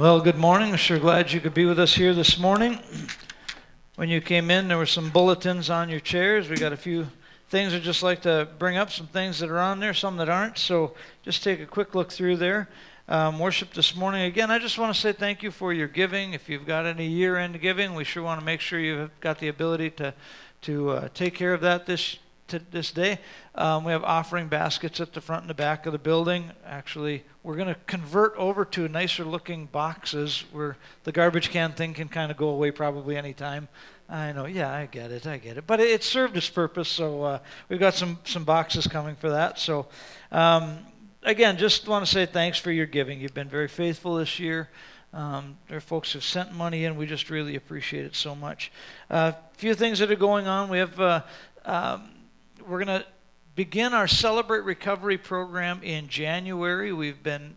Well, good morning. I'm sure glad you could be with us here this morning. When you came in, there were some bulletins on your chairs. We got a few things I'd just like to bring up, some things that are on there, some that aren't. So just take a quick look through there. Um, worship this morning. Again, I just want to say thank you for your giving. If you've got any year end giving, we sure want to make sure you've got the ability to, to uh, take care of that this to this day. Um, we have offering baskets at the front and the back of the building. Actually, we're going to convert over to nicer looking boxes where the garbage can thing can kind of go away probably anytime. I know, yeah, I get it, I get it. But it, it served its purpose, so uh, we've got some, some boxes coming for that. So, um, again, just want to say thanks for your giving. You've been very faithful this year. Um, there are folks who've sent money in. We just really appreciate it so much. A uh, few things that are going on. We have uh, um, we're going to begin our Celebrate Recovery program in January. We've been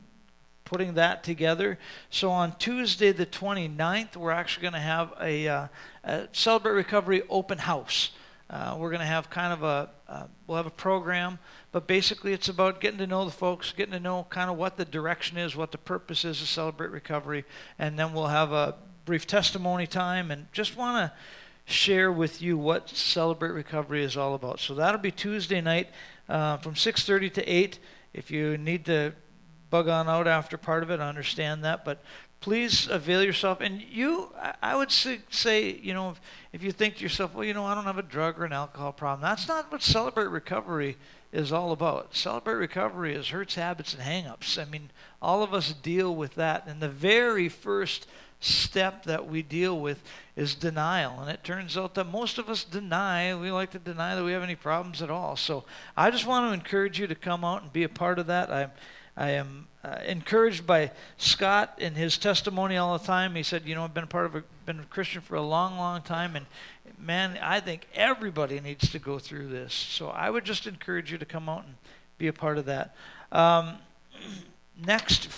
putting that together. So on Tuesday, the 29th, we're actually going to have a, uh, a, Celebrate Recovery open house. Uh, we're going to have kind of a uh, we'll have a program, but basically it's about getting to know the folks, getting to know kind of what the direction is, what the purpose is of Celebrate Recovery, and then we'll have a brief testimony time and just want to share with you what Celebrate Recovery is all about. So that'll be Tuesday night uh, from 6:30 to 8. If you need to bug on out after part of it, I understand that, but please avail yourself. And you, I would say, you know, if you think to yourself, well, you know, I don't have a drug or an alcohol problem, that's not what Celebrate Recovery is all about. Celebrate Recovery is hurts, habits, and hangups. I mean, all of us deal with that. And the very first step that we deal with is denial. And it turns out that most of us deny, we like to deny that we have any problems at all. So I just want to encourage you to come out and be a part of that. I'm, I am uh, encouraged by Scott in his testimony all the time. He said, You know, I've been a part of a, been a Christian for a long, long time. And man, I think everybody needs to go through this. So I would just encourage you to come out and be a part of that. Um, next,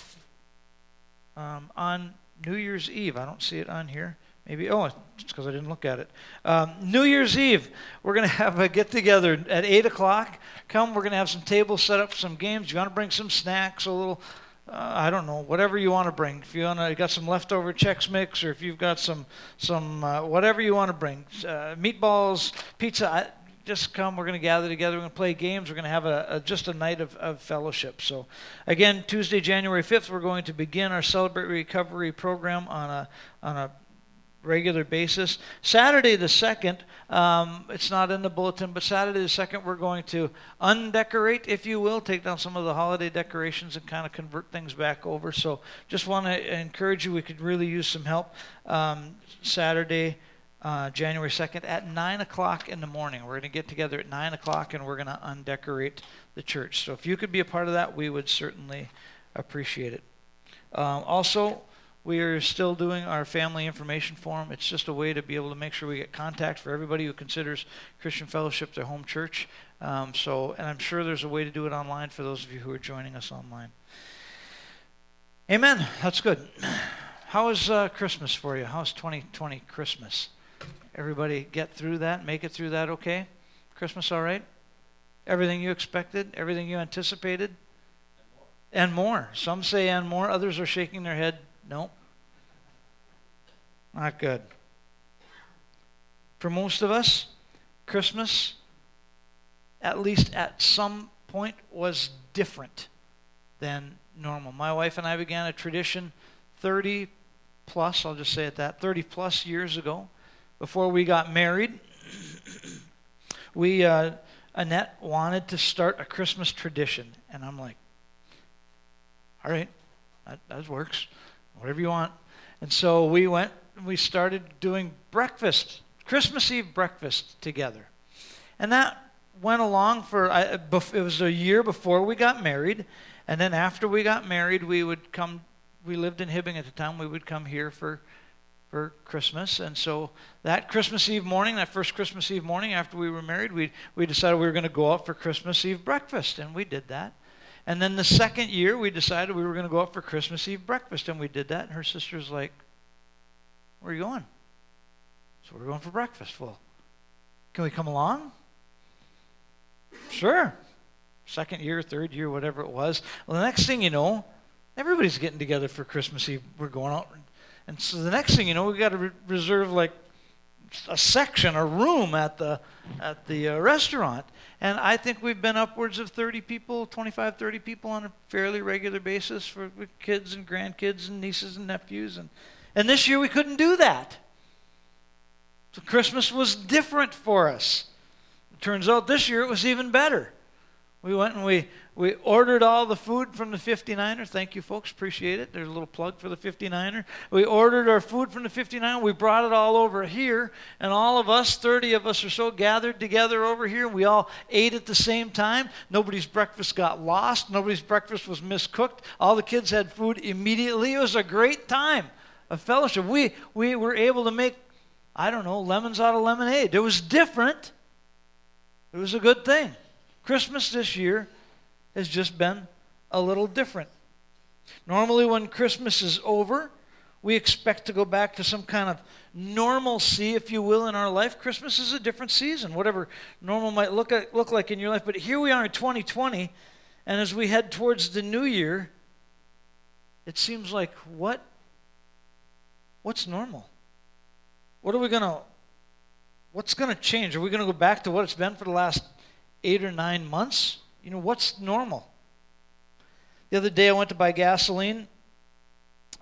um, on New Year's Eve. I don't see it on here. Maybe, oh, it's because I didn't look at it. Um, New Year's Eve, we're going to have a get together at 8 o'clock. Come, we're going to have some tables set up, some games. You want to bring some snacks, a little, uh, I don't know, whatever you want to bring. If you want to, got some leftover Chex Mix, or if you've got some, some uh, whatever you want to bring, uh, meatballs, pizza. I, just come. We're going to gather together. We're going to play games. We're going to have a, a just a night of, of fellowship. So, again, Tuesday, January 5th, we're going to begin our Celebrate Recovery program on a on a regular basis. Saturday the 2nd, um, it's not in the bulletin, but Saturday the 2nd, we're going to undecorate, if you will, take down some of the holiday decorations and kind of convert things back over. So just want to encourage you, we could really use some help. Um, Saturday, uh, January 2nd at 9 o'clock in the morning. We're going to get together at 9 o'clock and we're going to undecorate the church. So if you could be a part of that, we would certainly appreciate it. Um, also, we are still doing our family information form. It's just a way to be able to make sure we get contact for everybody who considers Christian Fellowship their home church. Um, so, and I'm sure there's a way to do it online for those of you who are joining us online. Amen. That's good. How uh, Christmas for you? How's 2020 Christmas? Everybody get through that, make it through that okay? Christmas all right? Everything you expected, everything you anticipated? And more. And more. Some say and more, others are shaking their head, no. Not good. For most of us, Christmas, at least at some point, was different than normal. My wife and I began a tradition 30 plus, I'll just say it that, 30 plus years ago before we got married, we uh, Annette wanted to start a Christmas tradition, and I'm like, all right, that, that works, whatever you want. And so we went, we started doing breakfast, Christmas Eve breakfast together, and that went along for it was a year before we got married, and then after we got married, we would come. We lived in Hibbing at the time. We would come here for for Christmas. And so that Christmas Eve morning, that first Christmas Eve morning after we were married, we, we decided we were going to go out for Christmas Eve breakfast, and we did that. And then the second year, we decided we were going to go out for Christmas Eve breakfast, and we did that. And her sister's like, Where are you going? So we're going for breakfast. Well, can we come along? Sure. Second year, third year, whatever it was. Well, the next thing you know, Everybody's getting together for Christmas Eve. We're going out. And so the next thing you know, we've got to re- reserve like a section, a room at the at the uh, restaurant. And I think we've been upwards of 30 people, 25, 30 people on a fairly regular basis for kids and grandkids and nieces and nephews. And, and this year we couldn't do that. So Christmas was different for us. It turns out this year it was even better. We went and we, we ordered all the food from the 59er. Thank you, folks. Appreciate it. There's a little plug for the 59er. We ordered our food from the 59er. We brought it all over here. And all of us, 30 of us or so, gathered together over here. We all ate at the same time. Nobody's breakfast got lost. Nobody's breakfast was miscooked. All the kids had food immediately. It was a great time of fellowship. We, we were able to make, I don't know, lemons out of lemonade. It was different. It was a good thing. Christmas this year has just been a little different. Normally, when Christmas is over, we expect to go back to some kind of normalcy, if you will, in our life. Christmas is a different season, whatever normal might look, at, look like in your life. But here we are in 2020, and as we head towards the new year, it seems like what? What's normal? What are we going to, what's going to change? Are we going to go back to what it's been for the last eight or nine months? You know, what's normal? The other day I went to buy gasoline,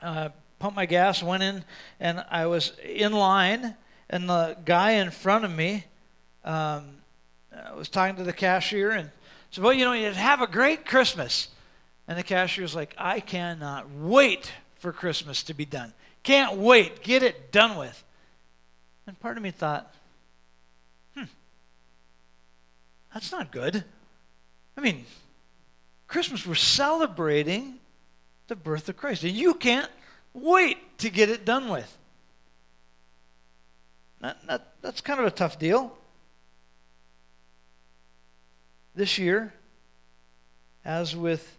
uh, pumped my gas, went in, and I was in line, and the guy in front of me um, was talking to the cashier and said, Well, you know, you have a great Christmas. And the cashier was like, I cannot wait for Christmas to be done. Can't wait. Get it done with. And part of me thought, that's not good. I mean, Christmas, we're celebrating the birth of Christ. And you can't wait to get it done with. That, that, that's kind of a tough deal. This year, as with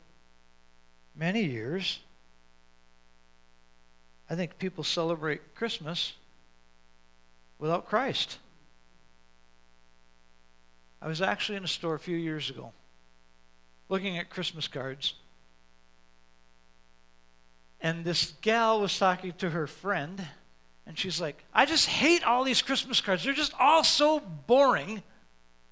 many years, I think people celebrate Christmas without Christ. I was actually in a store a few years ago looking at Christmas cards. And this gal was talking to her friend, and she's like, I just hate all these Christmas cards. They're just all so boring.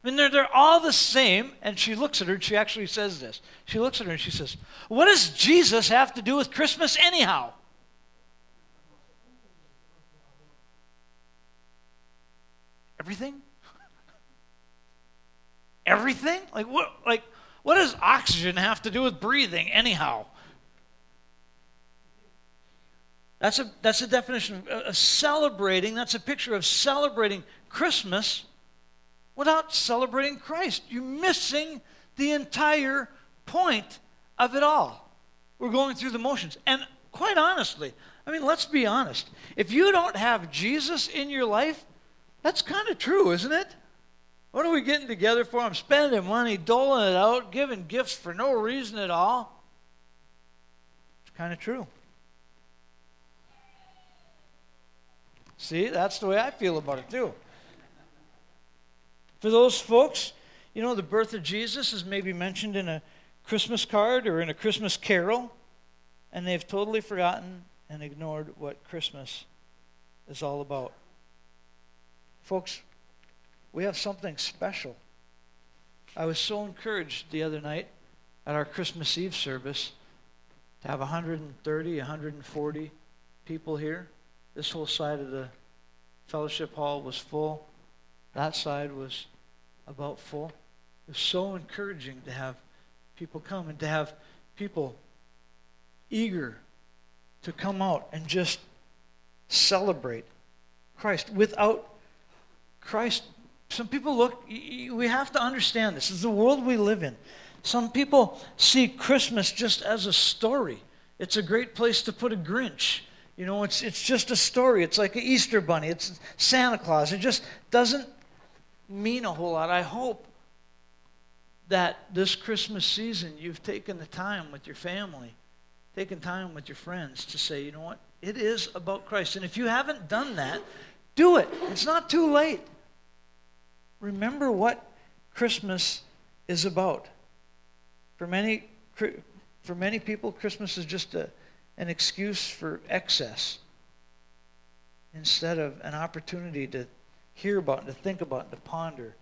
I mean, they're, they're all the same. And she looks at her, and she actually says this. She looks at her, and she says, What does Jesus have to do with Christmas, anyhow? Everything? Everything? Like what like what does oxygen have to do with breathing, anyhow? That's a, that's a definition of, celebrating. That's a picture of celebrating Christmas without celebrating Christ. You're missing the entire point of it all. We're going through the motions. And quite honestly, I mean, let's be honest. If you don't have Jesus in your life, that's kind of true, isn't it? What are we getting together for? I'm spending money, doling it out, giving gifts for no reason at all. It's kind of true. See, that's the way I feel about it too. For those folks, you know, the birth of Jesus is maybe mentioned in a Christmas card or in a Christmas carol, and they've totally forgotten and ignored what Christmas is all about. Folks, we have something special. I was so encouraged the other night at our Christmas Eve service to have 130, 140 people here. This whole side of the fellowship hall was full. That side was about full. It was so encouraging to have people come and to have people eager to come out and just celebrate Christ without Christ some people look, we have to understand this. Is the world we live in. Some people see Christmas just as a story. It's a great place to put a Grinch. You know, it's, it's just a story. It's like an Easter bunny. It's Santa Claus. It just doesn't mean a whole lot. I hope that this Christmas season you've taken the time with your family, taken time with your friends to say, you know what? It is about Christ. And if you haven't done that, do it. It's not too late remember what Christmas is about. For many for many people, Christmas is just a, an excuse for excess instead of an opportunity to hear about and to think about and to ponder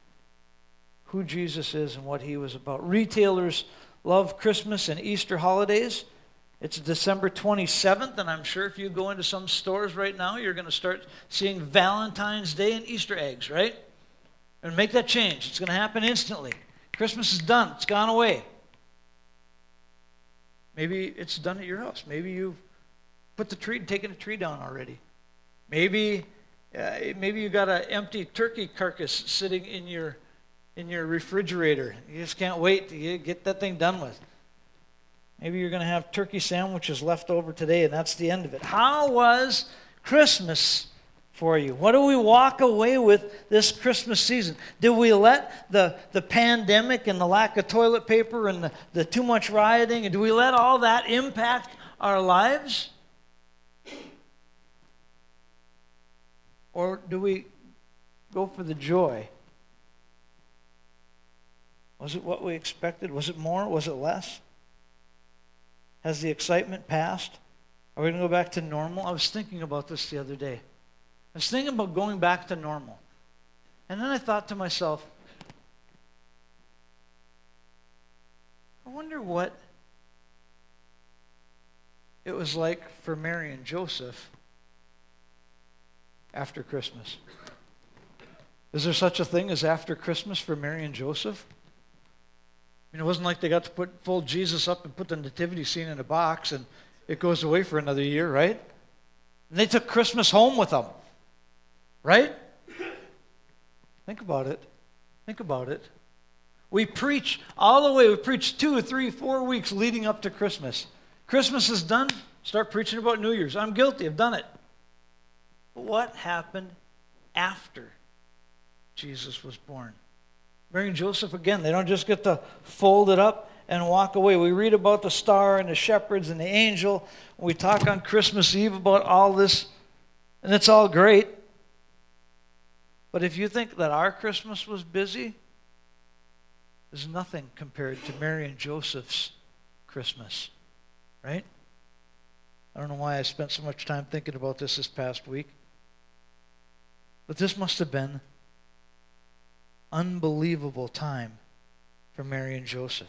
who Jesus is and what he was about. Retailers love Christmas and Easter holidays. It's December 27th, and I'm sure if you go into some stores right now, you're going to start seeing Valentine's Day and Easter eggs, right? And make that change. It's going to happen instantly. Christmas is done, it's gone away. Maybe it's done at your house. Maybe you've put the tree, taken the tree down already. Maybe, uh, maybe you got an empty turkey carcass sitting in your in your refrigerator. You just can't wait to get that thing done with. Maybe you're going to have turkey sandwiches left over today, and that's the end of it. How was Christmas for you? What do we walk away with this Christmas season? Did we let the, the pandemic and the lack of toilet paper and the, the too much rioting, and do we let all that impact our lives? Or do we go for the joy? Was it what we expected? Was it more? Was it less? Has the excitement passed? Are we going to go back to normal? I was thinking about this the other day. I was thinking about going back to normal. And then I thought to myself, I wonder what it was like for Mary and Joseph after Christmas. Is there such a thing as after Christmas for Mary and Joseph? I mean, it wasn't like they got to put full Jesus up and put the nativity scene in a box and it goes away for another year, right? And they took Christmas home with them, right? Think about it. Think about it. We preach all the way. We preach two, three, four weeks leading up to Christmas. Christmas is done. Start preaching about New Year's. I'm guilty. I've done it. But what happened after Jesus was born? Mary and Joseph, again, they don't just get to fold it up and walk away. We read about the star and the shepherds and the angel. We talk on Christmas Eve about all this, and it's all great. But if you think that our Christmas was busy, there's nothing compared to Mary and Joseph's Christmas, right? I don't know why I spent so much time thinking about this this past week. But this must have been unbelievable time for Mary and Joseph.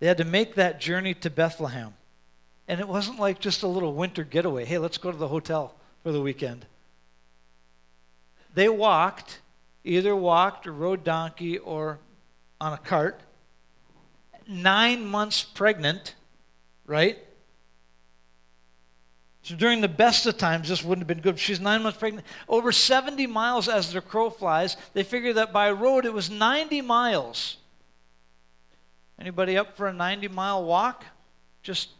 They had to make that journey to Bethlehem. And it wasn't like just a little winter getaway. Hey, let's go to the hotel for the weekend. They walked, either walked or rode donkey or on a cart, nine months pregnant, right? So during the best of times, this wouldn't have been good. She's nine months pregnant. Over 70 miles as the crow flies. They figured that by road it was 90 miles. Anybody up for a 90 mile walk? Just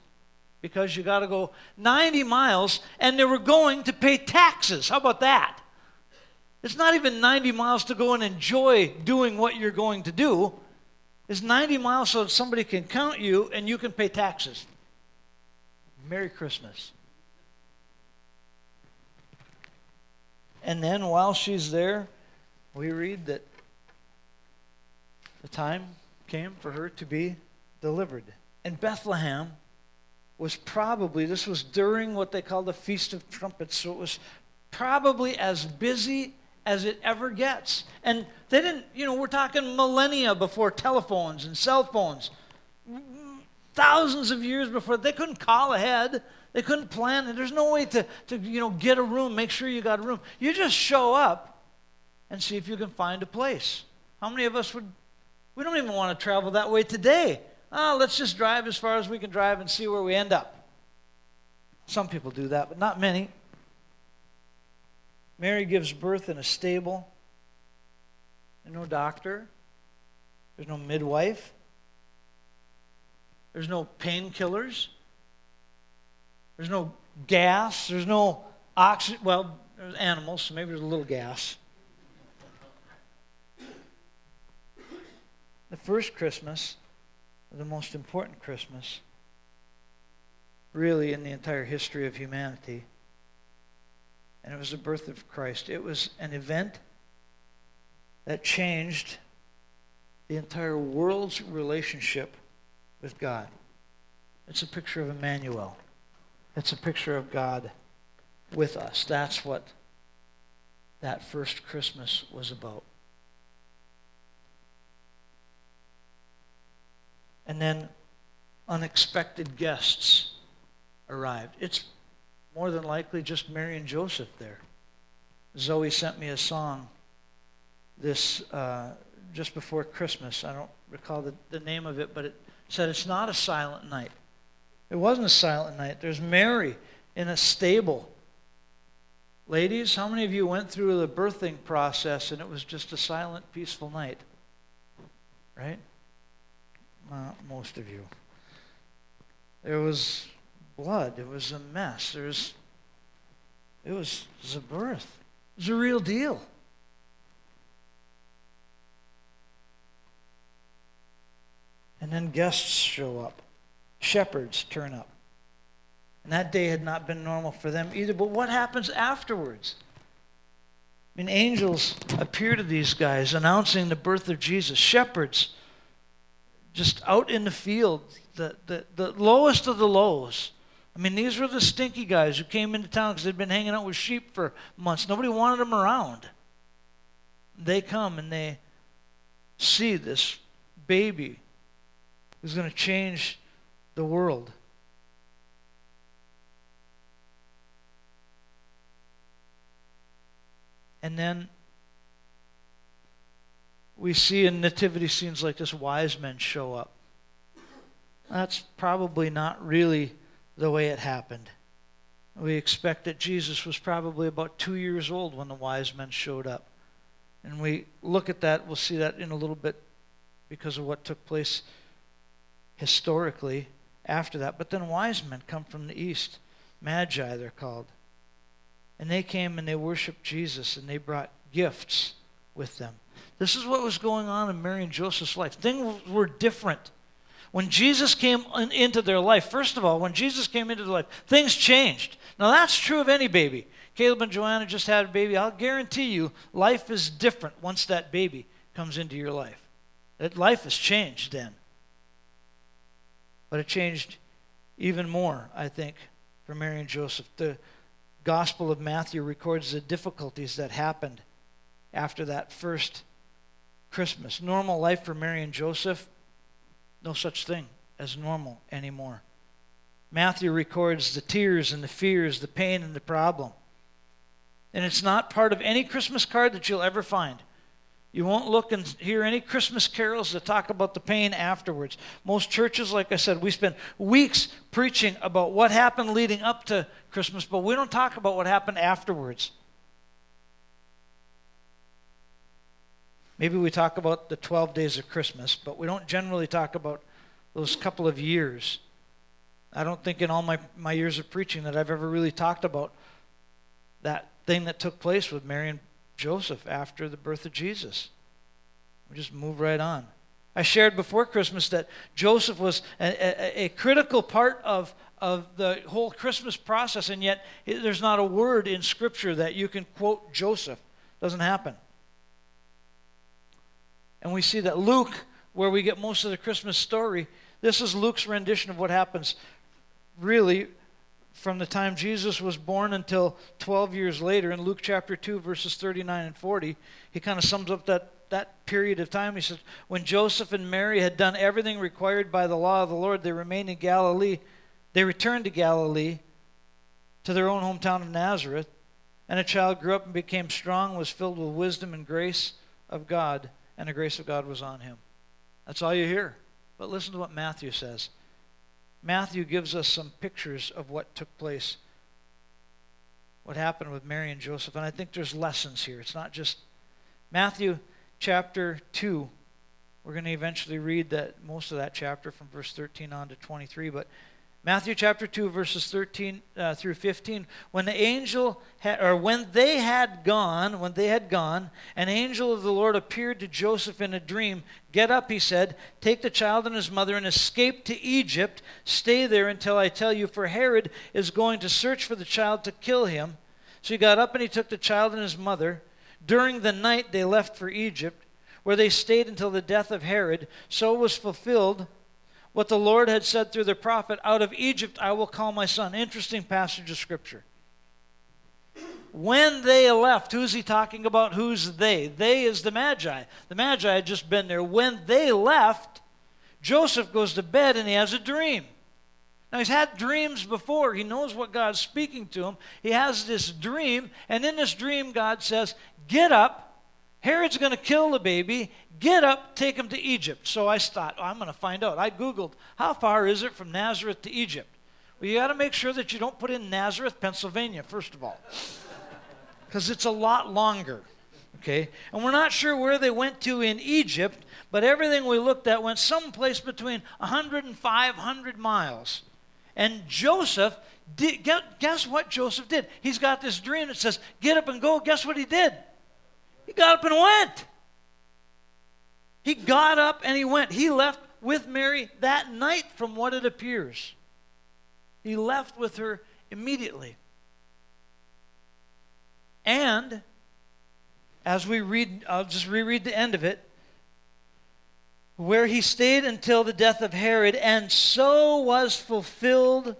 because you got to go 90 miles and they were going to pay taxes. How about that? It's not even 90 miles to go and enjoy doing what you're going to do. It's 90 miles so that somebody can count you and you can pay taxes. Merry Christmas. And then while she's there, we read that the time came for her to be delivered. And Bethlehem was probably, this was during what they call the Feast of Trumpets, so it was probably as busy as it ever gets. And they didn't, you know, we're talking millennia before telephones and cell phones. Thousands of years before, they couldn't call ahead. They couldn't plan it. There's no way to, to you know, get a room, make sure you got a room. You just show up and see if you can find a place. How many of us would, we don't even want to travel that way today. Oh, let's just drive as far as we can drive and see where we end up. Some people do that, but not many. Mary gives birth in a stable. There's no doctor. There's no midwife. There's no painkillers. There's no gas. There's no oxygen. Well, there's animals, so maybe there's a little gas. The first Christmas, the most important Christmas, really in the entire history of humanity, and it was the birth of Christ. It was an event that changed the entire world's relationship with God. It's a picture of Emmanuel. It's a picture of God with us. That's what that first Christmas was about. And then unexpected guests arrived. It's more than likely just Mary and Joseph there. Zoe sent me a song this uh, just before Christmas. I don't recall the, the name of it, but it said it's not a silent night. It wasn't a silent night. There's Mary in a stable. Ladies, how many of you went through the birthing process and it was just a silent, peaceful night? Right? Uh, most of you. There was blood. It was a mess. There was, it was, it was a birth. It was a real deal. And then guests show up. Shepherds turn up. And that day had not been normal for them either. But what happens afterwards? I mean, angels appear to these guys announcing the birth of Jesus. Shepherds just out in the field, the, the, the lowest of the lows. I mean, these were the stinky guys who came into town because they'd been hanging out with sheep for months. Nobody wanted them around. They come and they see this baby who's going to change the world. And then we see in nativity scenes like this wise men show up. That's probably not really the way it happened. We expect that Jesus was probably about two years old when the wise men showed up. And we look at that, we'll see that in a little bit because of what took place historically after that. But then wise men come from the east, magi they're called. And they came and they worshiped Jesus and they brought gifts with them. This is what was going on in Mary and Joseph's life. Things were different. When Jesus came into their life, first of all, when Jesus came into their life, things changed. Now, that's true of any baby. Caleb and Joanna just had a baby. I'll guarantee you, life is different once that baby comes into your life. That life has changed then. But it changed even more, I think, for Mary and Joseph. The Gospel of Matthew records the difficulties that happened after that first Christmas. Normal life for Mary and Joseph, no such thing as normal anymore. Matthew records the tears and the fears, the pain and the problem. And it's not part of any Christmas card that you'll ever find. You won't look and hear any Christmas carols that talk about the pain afterwards. Most churches, like I said, we spend weeks preaching about what happened leading up to Christmas, but we don't talk about what happened afterwards. Maybe we talk about the 12 days of Christmas, but we don't generally talk about those couple of years. I don't think in all my, my years of preaching that I've ever really talked about that thing that took place with Mary and Joseph after the birth of Jesus. We just move right on. I shared before Christmas that Joseph was a, a, a, critical part of, of the whole Christmas process, and yet there's not a word in Scripture that you can quote Joseph. Doesn't happen. And we see that Luke, where we get most of the Christmas story, this is Luke's rendition of what happens really from the time Jesus was born until 12 years later. In Luke chapter 2, verses 39 and 40, he kind of sums up that, that period of time. He says, When Joseph and Mary had done everything required by the law of the Lord, they remained in Galilee. They returned to Galilee, to their own hometown of Nazareth. And a child grew up and became strong, was filled with wisdom and grace of God and the grace of God was on him. That's all you hear. But listen to what Matthew says. Matthew gives us some pictures of what took place, what happened with Mary and Joseph. And I think there's lessons here. It's not just Matthew chapter 2. We're going to eventually read that most of that chapter from verse 13 on to 23. But Matthew chapter 2, verses 13 uh, through 15. When the angel had, or when they had gone, when they had gone, an angel of the Lord appeared to Joseph in a dream. Get up, he said, take the child and his mother and escape to Egypt. Stay there until I tell you, for Herod is going to search for the child to kill him. So he got up and he took the child and his mother. During the night they left for Egypt, where they stayed until the death of Herod. So was fulfilled what the Lord had said through the prophet, Out of Egypt I will call my son. Interesting passage of Scripture. When they left, who's he talking about? Who's they? They is the Magi. The Magi had just been there. When they left, Joseph goes to bed and he has a dream. Now, he's had dreams before. He knows what God's speaking to him. He has this dream, and in this dream, God says, Get up. Herod's going to kill the baby. Get up, take him to Egypt. So I thought, oh, I'm going to find out. I Googled, how far is it from Nazareth to Egypt? Well, you got to make sure that you don't put in Nazareth, Pennsylvania, first of all, because it's a lot longer. Okay? And we're not sure where they went to in Egypt, but everything we looked at went someplace between 100 and 500 miles. And Joseph, did, guess what Joseph did? He's got this dream that says, Get up and go. Guess what he did? He got up and went. He got up and he went. He left with Mary that night, from what it appears. He left with her immediately. And as we read, I'll just reread the end of it where he stayed until the death of Herod, and so was fulfilled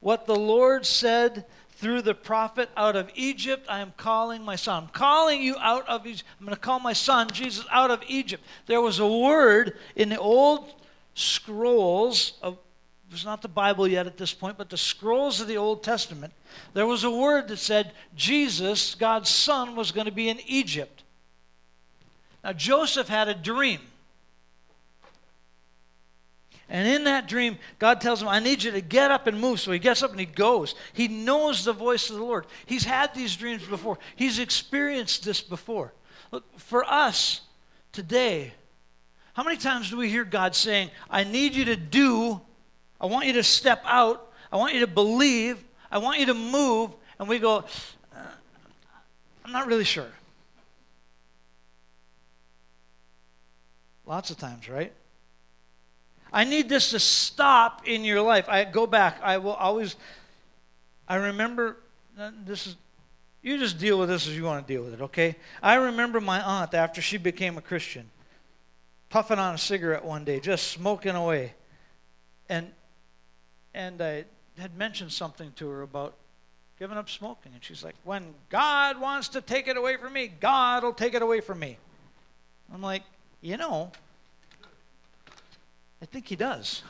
what the Lord said through the prophet out of Egypt I am calling my son. I'm calling you out of Egypt. I'm going to call my son Jesus out of Egypt. There was a word in the old scrolls of it was not the Bible yet at this point, but the scrolls of the Old Testament. There was a word that said Jesus, God's son, was going to be in Egypt. Now Joseph had a dream. And in that dream, God tells him, I need you to get up and move. So he gets up and he goes. He knows the voice of the Lord. He's had these dreams before, he's experienced this before. Look, for us today, how many times do we hear God saying, I need you to do, I want you to step out, I want you to believe, I want you to move, and we go, uh, I'm not really sure. Lots of times, right? I need this to stop in your life. I go back. I will always, I remember, uh, this is, you just deal with this as you want to deal with it, okay? I remember my aunt after she became a Christian, puffing on a cigarette one day, just smoking away. And, and I had mentioned something to her about giving up smoking. And she's like, when God wants to take it away from me, God will take it away from me. I'm like, you know, I think he does.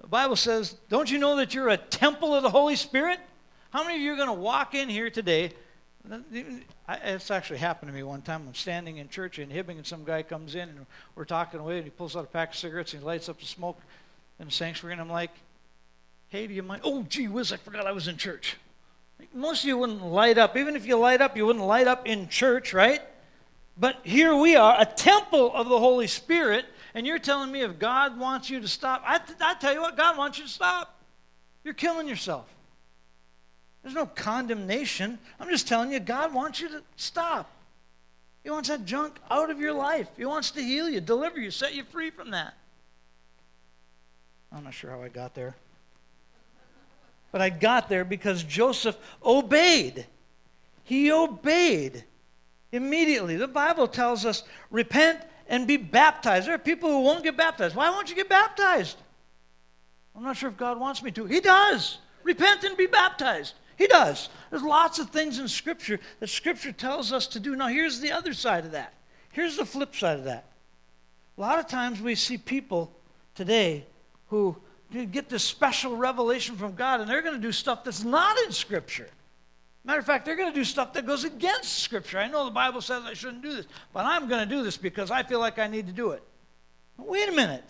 The Bible says, Don't you know that you're a temple of the Holy Spirit? How many of you are going to walk in here today? It's actually happened to me one time. I'm standing in church in Hibbing, and some guy comes in, and we're talking away, and he pulls out a pack of cigarettes, and he lights up the smoke in the sanctuary, and I'm like, Hey, do you mind? Oh, gee whiz, I forgot I was in church. Most of you wouldn't light up. Even if you light up, you wouldn't light up in church, right? But here we are, a temple of the Holy Spirit, and you're telling me if God wants you to stop, I, I tell you what, God wants you to stop. You're killing yourself. There's no condemnation. I'm just telling you, God wants you to stop. He wants that junk out of your life. He wants to heal you, deliver you, set you free from that. I'm not sure how I got there. But I got there because Joseph obeyed. He obeyed immediately. The Bible tells us repent and be baptized. There are people who won't get baptized. Why won't you get baptized? I'm not sure if God wants me to. He does. Repent and be baptized. He does. There's lots of things in Scripture that Scripture tells us to do. Now, here's the other side of that. Here's the flip side of that. A lot of times we see people today who get this special revelation from God and they're going to do stuff that's not in Scripture. Matter of fact, they're going to do stuff that goes against Scripture. I know the Bible says I shouldn't do this, but I'm going to do this because I feel like I need to do it. Wait a minute.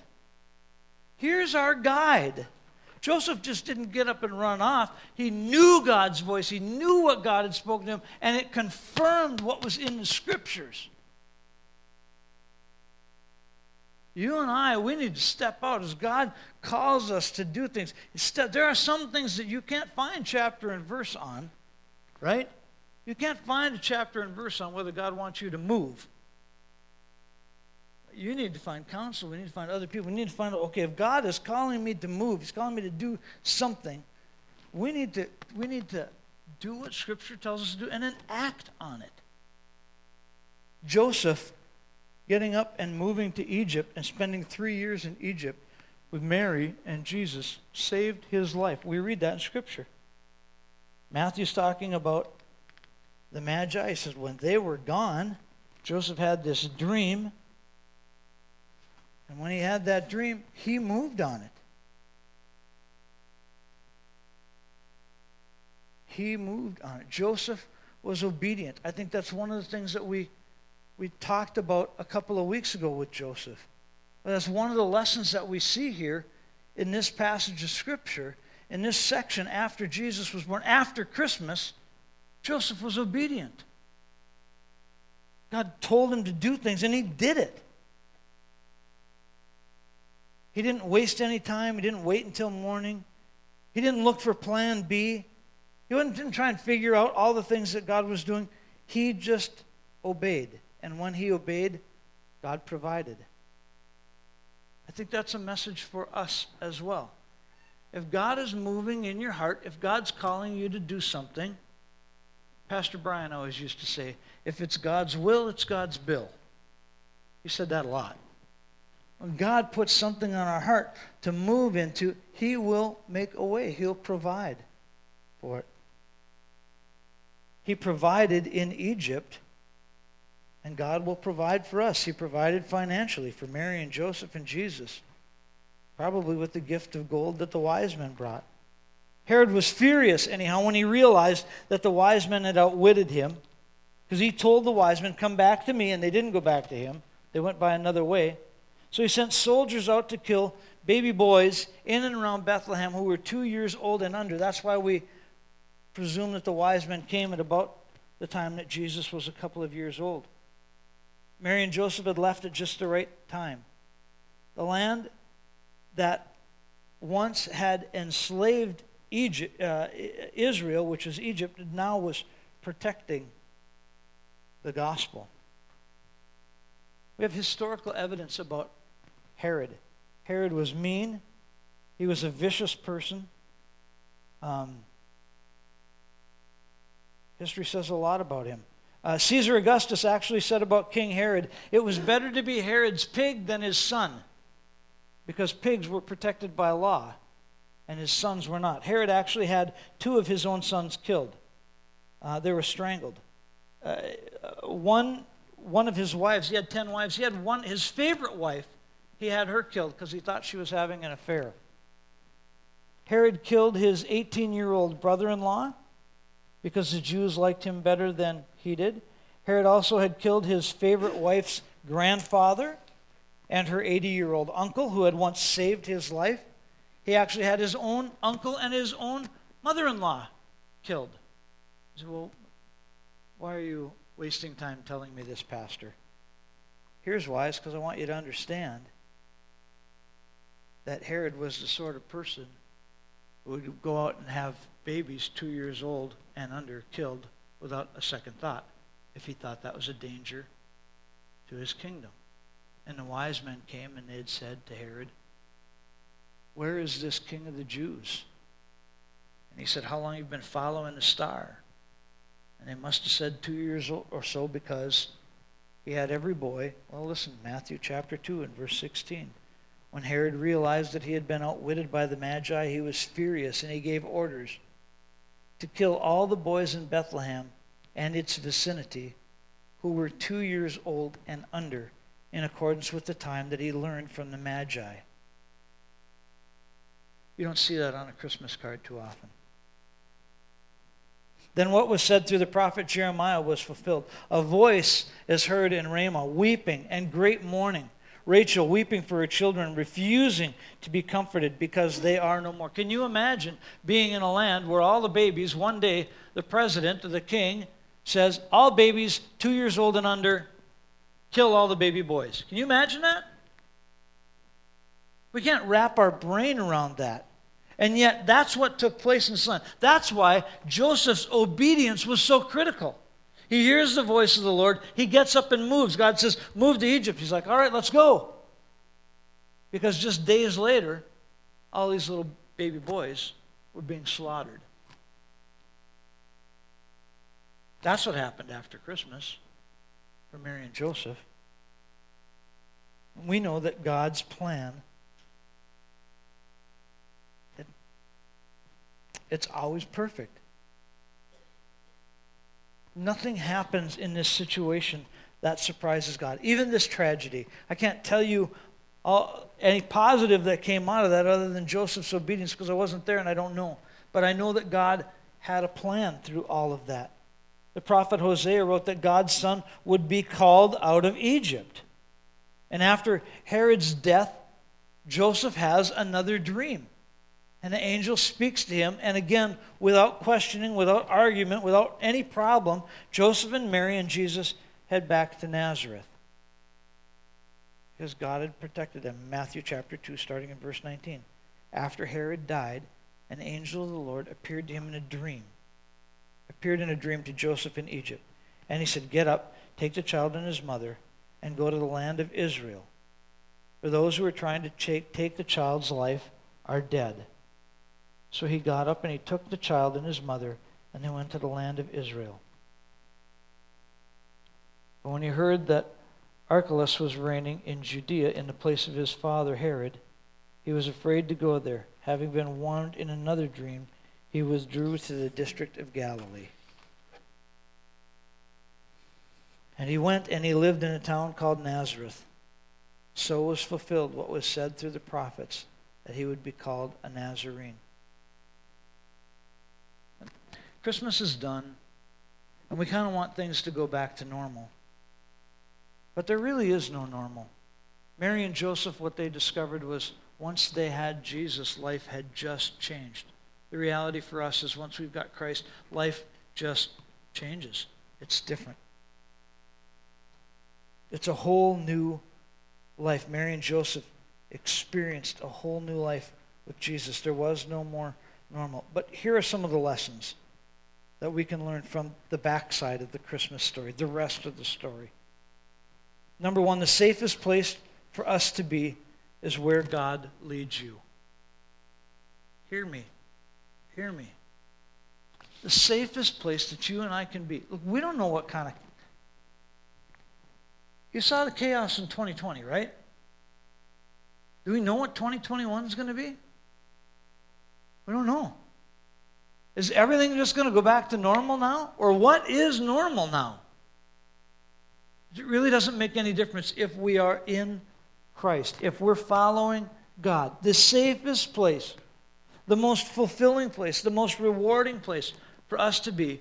Here's our guide. Joseph just didn't get up and run off. He knew God's voice, he knew what God had spoken to him, and it confirmed what was in the Scriptures. You and I, we need to step out as God calls us to do things. There are some things that you can't find chapter and verse on right? You can't find a chapter and verse on whether God wants you to move. You need to find counsel. We need to find other people. We need to find out, okay, if God is calling me to move, He's calling me to do something, we need to, we need to do what Scripture tells us to do and then act on it. Joseph getting up and moving to Egypt and spending three years in Egypt with Mary and Jesus saved his life. We read that in Scripture. Matthew's talking about the Magi. He says, when they were gone, Joseph had this dream. And when he had that dream, he moved on it. He moved on it. Joseph was obedient. I think that's one of the things that we, we talked about a couple of weeks ago with Joseph. But that's one of the lessons that we see here in this passage of Scripture, in this section after Jesus was born, after Christmas. Joseph was obedient. God told him to do things, and he did it. He didn't waste any time. He didn't wait until morning. He didn't look for plan B. He didn't try and figure out all the things that God was doing. He just obeyed. And when he obeyed, God provided. I think that's a message for us as well. If God is moving in your heart, if God's calling you to do something, Pastor Brian always used to say, if it's God's will, it's God's bill. He said that a lot. When God puts something on our heart to move into, He will make a way, He'll provide for it. He provided in Egypt, and God will provide for us. He provided financially for Mary and Joseph and Jesus, probably with the gift of gold that the wise men brought. Herod was furious, anyhow, when he realized that the wise men had outwitted him, because he told the wise men, Come back to me, and they didn't go back to him. They went by another way. So he sent soldiers out to kill baby boys in and around Bethlehem who were two years old and under. That's why we presume that the wise men came at about the time that Jesus was a couple of years old. Mary and Joseph had left at just the right time. The land that once had enslaved Egypt, uh, Israel, which is Egypt, now was protecting the gospel. We have historical evidence about Herod. Herod was mean, he was a vicious person. Um, history says a lot about him. Uh, Caesar Augustus actually said about King Herod, it was better to be Herod's pig than his son, because pigs were protected by law and his sons were not. Herod actually had two of his own sons killed, uh, they were strangled. Uh, one, one of his wives, he had 10 wives, he had one, his favorite wife, he had her killed because he thought she was having an affair. Herod killed his 18 year old brother in law because the Jews liked him better than he did. Herod also had killed his favorite wife's grandfather and her 80 year old uncle who had once saved his life. He actually had his own uncle and his own mother in law killed. He said, Well, why are you wasting time telling me this, Pastor? Here's why it's because I want you to understand that Herod was the sort of person who would go out and have babies two years old and under killed without a second thought if he thought that was a danger to his kingdom. And the wise men came and they had said to Herod, where is this king of the Jews? And he said, How long have you been following the star? And they must have said two years or so because he had every boy. Well, listen, Matthew chapter 2 and verse 16. When Herod realized that he had been outwitted by the Magi, he was furious and he gave orders to kill all the boys in Bethlehem and its vicinity who were two years old and under, in accordance with the time that he learned from the Magi. You don't see that on a Christmas card too often. Then what was said through the prophet Jeremiah was fulfilled. A voice is heard in Ramah, weeping and great mourning. Rachel weeping for her children, refusing to be comforted because they are no more. Can you imagine being in a land where all the babies, one day the president or the king says, all babies two years old and under, kill all the baby boys? Can you imagine that? We can't wrap our brain around that. And yet, that's what took place in Son. That's why Joseph's obedience was so critical. He hears the voice of the Lord. He gets up and moves. God says, Move to Egypt. He's like, All right, let's go. Because just days later, all these little baby boys were being slaughtered. That's what happened after Christmas for Mary and Joseph. We know that God's plan—it's always perfect. Nothing happens in this situation that surprises God. Even this tragedy. I can't tell you all, any positive that came out of that other than Joseph's obedience because I wasn't there and I don't know. But I know that God had a plan through all of that. The prophet Hosea wrote that God's son would be called out of Egypt. And after Herod's death, Joseph has another dream. And the angel speaks to him, and again, without questioning, without argument, without any problem, Joseph and Mary and Jesus head back to Nazareth. Because God had protected them. Matthew chapter 2, starting in verse 19. After Herod died, an angel of the Lord appeared to him in a dream. Appeared in a dream to Joseph in Egypt. And he said, Get up, take the child and his mother, and go to the land of Israel. For those who are trying to take the child's life are dead. So he got up and he took the child and his mother, and they went to the land of Israel. But when he heard that Archelaus was reigning in Judea in the place of his father Herod, he was afraid to go there. Having been warned in another dream, he withdrew to the district of Galilee. And he went and he lived in a town called Nazareth. So was fulfilled what was said through the prophets that he would be called a Nazarene. Christmas is done, and we kind of want things to go back to normal. But there really is no normal. Mary and Joseph, what they discovered was once they had Jesus, life had just changed. The reality for us is once we've got Christ, life just changes. It's different. It's a whole new life. Mary and Joseph experienced a whole new life with Jesus. There was no more normal. But here are some of the lessons that we can learn from the backside of the Christmas story, the rest of the story. Number one, the safest place for us to be is where God leads you. Hear me. Hear me. The safest place that you and I can be. Look, we don't know what kind of. You saw the chaos in 2020, right? Do we know what 2021 is going to be? We don't know. Is everything just going to go back to normal now? Or what is normal now? It really doesn't make any difference if we are in Christ, if we're following God. The safest place, the most fulfilling place, the most rewarding place for us to be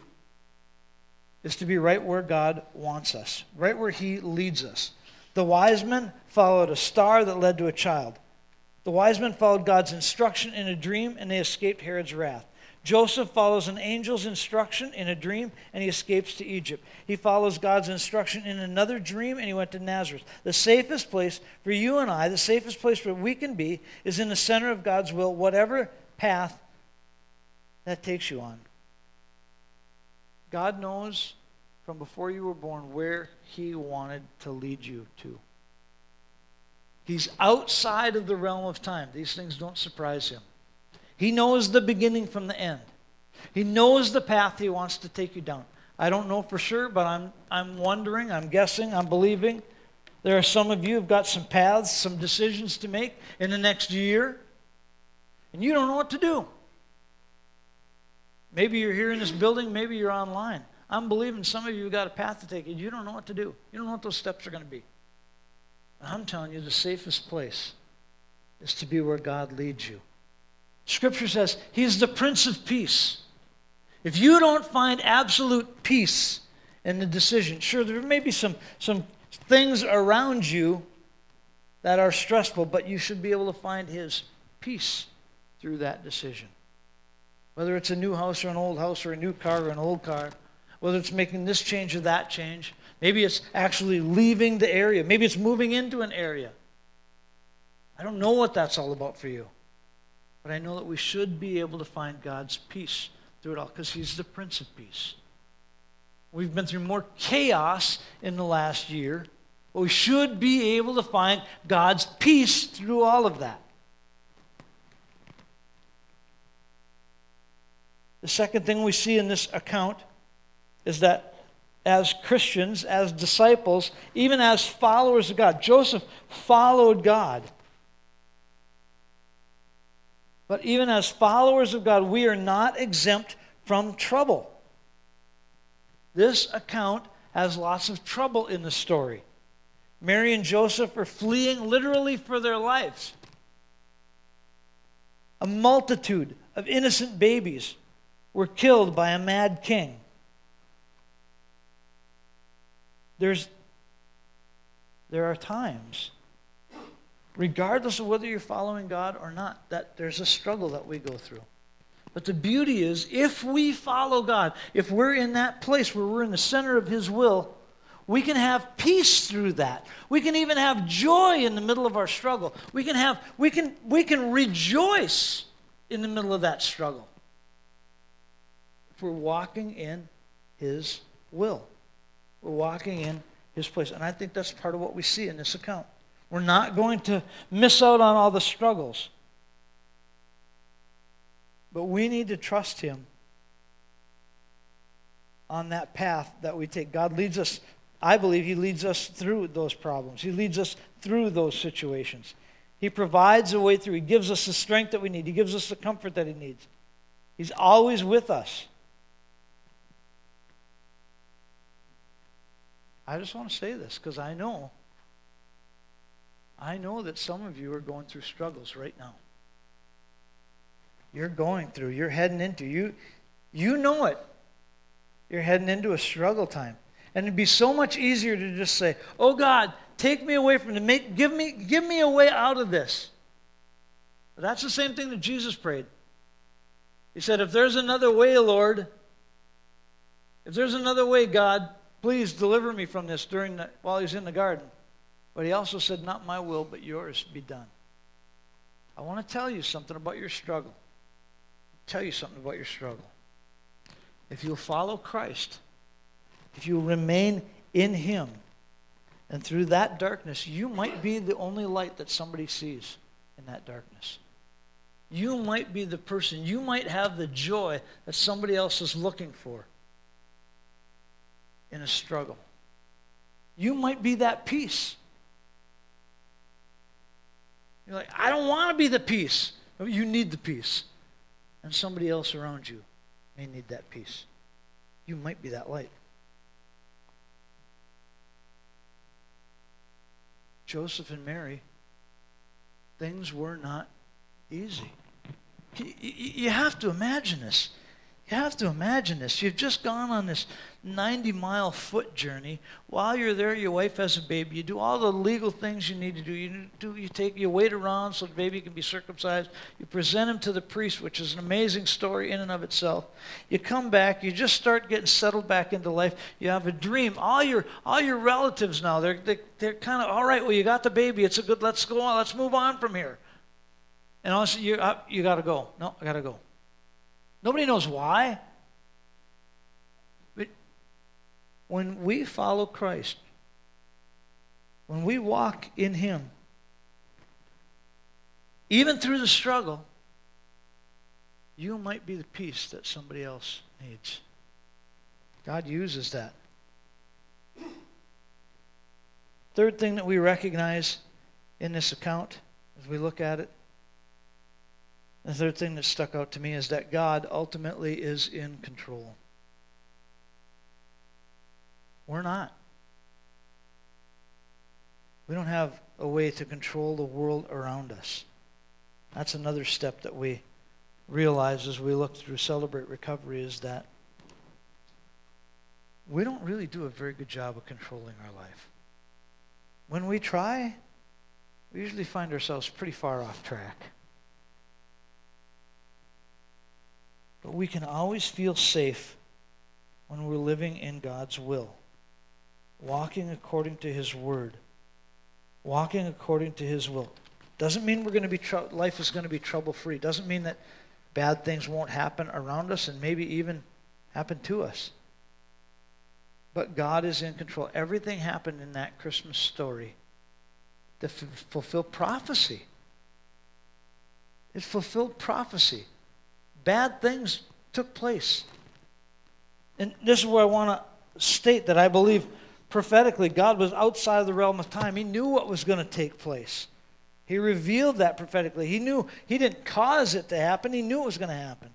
is to be right where God wants us, right where He leads us. The wise men followed a star that led to a child. The wise men followed God's instruction in a dream and they escaped Herod's wrath. Joseph follows an angel's instruction in a dream and he escapes to Egypt. He follows God's instruction in another dream and he went to Nazareth. The safest place for you and I, the safest place where we can be, is in the center of God's will, whatever path that takes you on. God knows from before you were born where he wanted to lead you to. He's outside of the realm of time. These things don't surprise him. He knows the beginning from the end. He knows the path he wants to take you down. I don't know for sure, but I'm, I'm wondering, I'm guessing, I'm believing. There are some of you who've got some paths, some decisions to make in the next year, and you don't know what to do. Maybe you're here in this building, maybe you're online. I'm believing some of you have got a path to take, and you don't know what to do. You don't know what those steps are going to be. I'm telling you, the safest place is to be where God leads you. Scripture says he's the Prince of Peace. If you don't find absolute peace in the decision, sure, there may be some, some things around you that are stressful, but you should be able to find his peace through that decision. Whether it's a new house or an old house or a new car or an old car, whether it's making this change or that change, maybe it's actually leaving the area, maybe it's moving into an area. I don't know what that's all about for you. But I know that we should be able to find God's peace through it all because He's the Prince of Peace. We've been through more chaos in the last year, but we should be able to find God's peace through all of that. The second thing we see in this account is that as Christians, as disciples, even as followers of God, Joseph followed God. But even as followers of God, we are not exempt from trouble. This account has lots of trouble in the story. Mary and Joseph are fleeing literally for their lives. A multitude of innocent babies were killed by a mad king. There's, there are times, regardless of whether you're following God or not, that there's a struggle that we go through. But the beauty is, if we follow God, if we're in that place where we're in the center of His will, we can have peace through that. We can even have joy in the middle of our struggle. We can have we can we can rejoice in the middle of that struggle. We're walking in his will. We're walking in his place. And I think that's part of what we see in this account. We're not going to miss out on all the struggles. But we need to trust him on that path that we take. God leads us I believe He leads us through those problems. He leads us through those situations. He provides a way through. He gives us the strength that we need. He gives us the comfort that He needs. He's always with us. I just want to say this because I know, I know that some of you are going through struggles right now. You're going through, you're heading into, you, you know it. You're heading into a struggle time. And it'd be so much easier to just say, Oh God, take me away from the make give me give me a way out of this. But that's the same thing that Jesus prayed. He said, If there's another way, Lord, if there's another way, God, please deliver me from this during the, while he's in the garden. But he also said, Not my will, but yours be done. I want to tell you something about your struggle. Tell you something about your struggle. If you'll follow Christ, if you remain in Him, and through that darkness, you might be the only light that somebody sees in that darkness. You might be the person, you might have the joy that somebody else is looking for in a struggle. You might be that peace. You're like, I don't want to be the peace. You need the peace. And somebody else around you may need that peace. You might be that light. Joseph and Mary, things were not easy. You have to imagine this. You have to imagine this. You've just gone on this 90 mile foot journey. While you're there, your wife has a baby. You do all the legal things you need to do. You, do, you take you wait around so the baby can be circumcised. You present him to the priest, which is an amazing story in and of itself. You come back. You just start getting settled back into life. You have a dream. All your all your relatives now they're they, are they are kind of all right. Well, you got the baby. It's a good. Let's go on. Let's move on from here. And all of a you uh, you got to go. No, I got to go. Nobody knows why. But when we follow Christ, when we walk in Him, even through the struggle, you might be the peace that somebody else needs. God uses that. Third thing that we recognize in this account as we look at it the third thing that stuck out to me is that God ultimately is in control. We're not. We don't have a way to control the world around us. That's another step that we realize as we look through Celebrate Recovery is that we don't really do a very good job of controlling our life. When we try, we usually find ourselves pretty far off track. But we can always feel safe when we're living in God's will, walking according to His Word, walking according to His will. Doesn't mean we're going to be tr- life is going to be trouble free. Doesn't mean that bad things won't happen around us and maybe even happen to us. But God is in control. Everything happened in that Christmas story to f- fulfill prophecy. It fulfilled prophecy bad things took place. And this is where I want to state that I believe prophetically God was outside of the realm of time. He knew what was going to take place. He revealed that prophetically. He knew he didn't cause it to happen, he knew it was going to happen.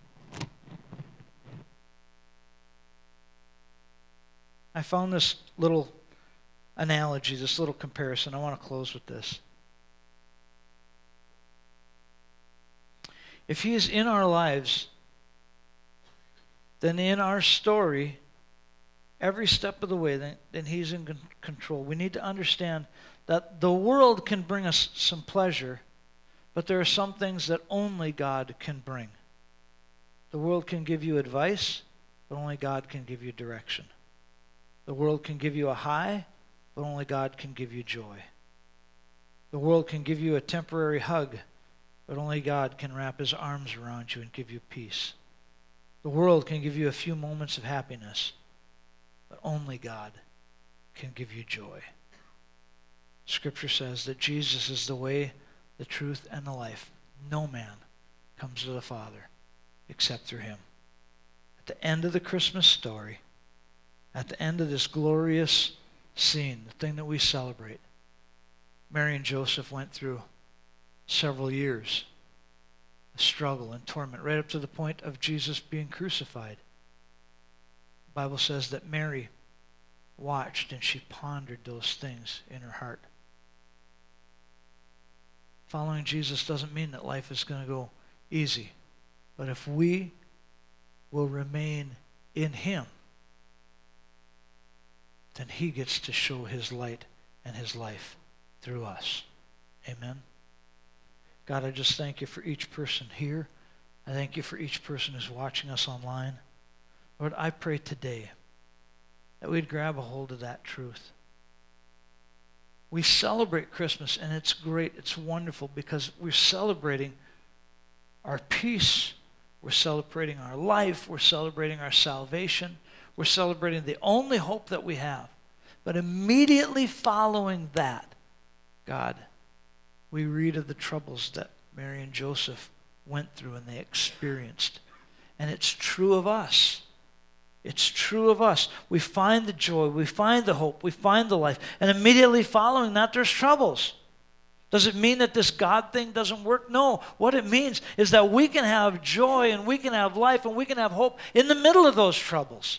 I found this little analogy, this little comparison. I want to close with this. If He is in our lives, then in our story, every step of the way, then, then He's in control. We need to understand that the world can bring us some pleasure, but there are some things that only God can bring. The world can give you advice, but only God can give you direction. The world can give you a high, but only God can give you joy. The world can give you a temporary hug, but only God can wrap his arms around you and give you peace. The world can give you a few moments of happiness, but only God can give you joy. Scripture says that Jesus is the way, the truth, and the life. No man comes to the Father except through him. At the end of the Christmas story, at the end of this glorious scene, the thing that we celebrate, Mary and Joseph went through several years of struggle and torment, right up to the point of Jesus being crucified. The Bible says that Mary watched and she pondered those things in her heart. Following Jesus doesn't mean that life is going to go easy. But if we will remain in Him, then He gets to show His light and His life through us. Amen. God, I just thank you for each person here. I thank you for each person who's watching us online. Lord, I pray today that we'd grab a hold of that truth. We celebrate Christmas, and it's great, it's wonderful because we're celebrating our peace, we're celebrating our life, we're celebrating our salvation, we're celebrating the only hope that we have. But immediately following that, God, we read of the troubles that Mary and Joseph went through and they experienced. And it's true of us. It's true of us. We find the joy, we find the hope, we find the life. And immediately following that, there's troubles. Does it mean that this God thing doesn't work? No. What it means is that we can have joy and we can have life and we can have hope in the middle of those troubles.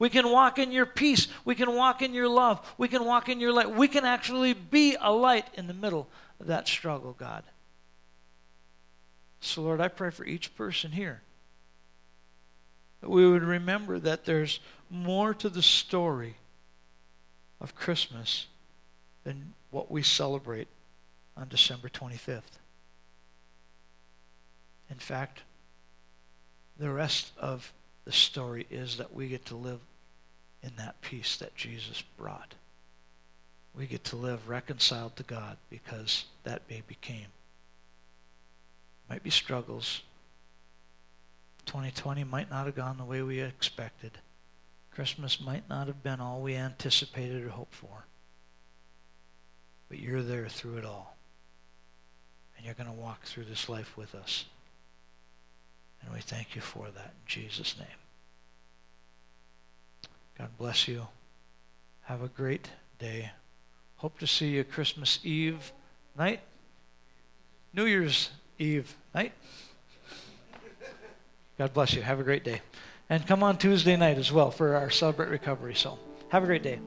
We can walk in your peace. We can walk in your love. We can walk in your light. We can actually be a light in the middle that struggle, God. So, Lord, I pray for each person here that we would remember that there's more to the story of Christmas than what we celebrate on December 25th. In fact, the rest of the story is that we get to live in that peace that Jesus brought. We get to live reconciled to God because that baby came. Might be struggles. 2020 might not have gone the way we expected. Christmas might not have been all we anticipated or hoped for. But you're there through it all. And you're going to walk through this life with us. And we thank you for that in Jesus' name. God bless you. Have a great day. Hope to see you Christmas Eve night, New Year's Eve night. God bless you. Have a great day. And come on Tuesday night as well for our Celebrate Recovery. So have a great day.